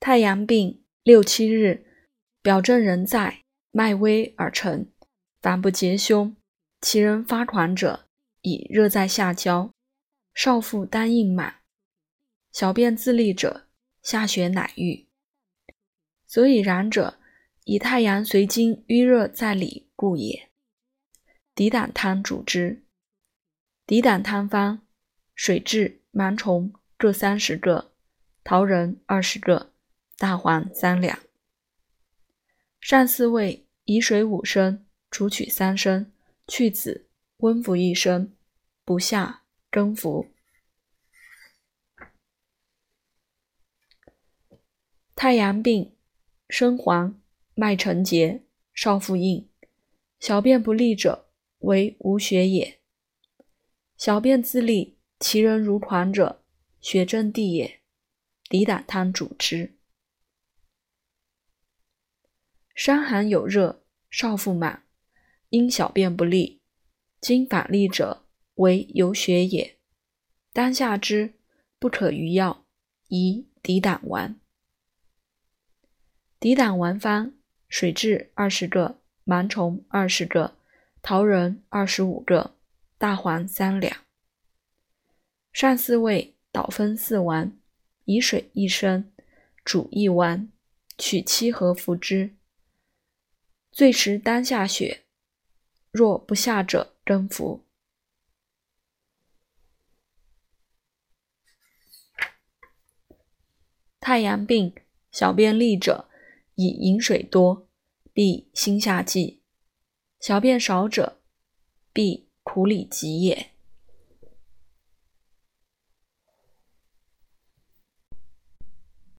太阳病六七日，表证仍在，脉微而沉，反不结胸。其人发狂者，以热在下焦，少腹单硬满，小便自利者，下血乃愈。所以然者，以太阳随经淤热在里故也。抵胆汤主之。抵胆汤方：水蛭、芒虫各三十个，桃仁二十个，大黄三两。上四味，以水五升，煮取三升。去子，温服一升，不下更服。太阳病，生黄，脉沉结，少腹硬，小便不利者，为无血也。小便自利，其人如狂者，血正地也。抵胆汤主之。伤寒有热，少腹满。因小便不利，经反利者，为有血也。当下之，不可于药，宜抵胆丸。抵胆丸方：水蛭二十个，芒虫二十个，桃仁二十五个，大黄三两。上四味，捣分四丸，以水一升，煮一丸，取七合服之。最时当下雪。若不下者，更服。太阳病，小便利者，以饮水多，必心下悸；小便少者，必苦里急也。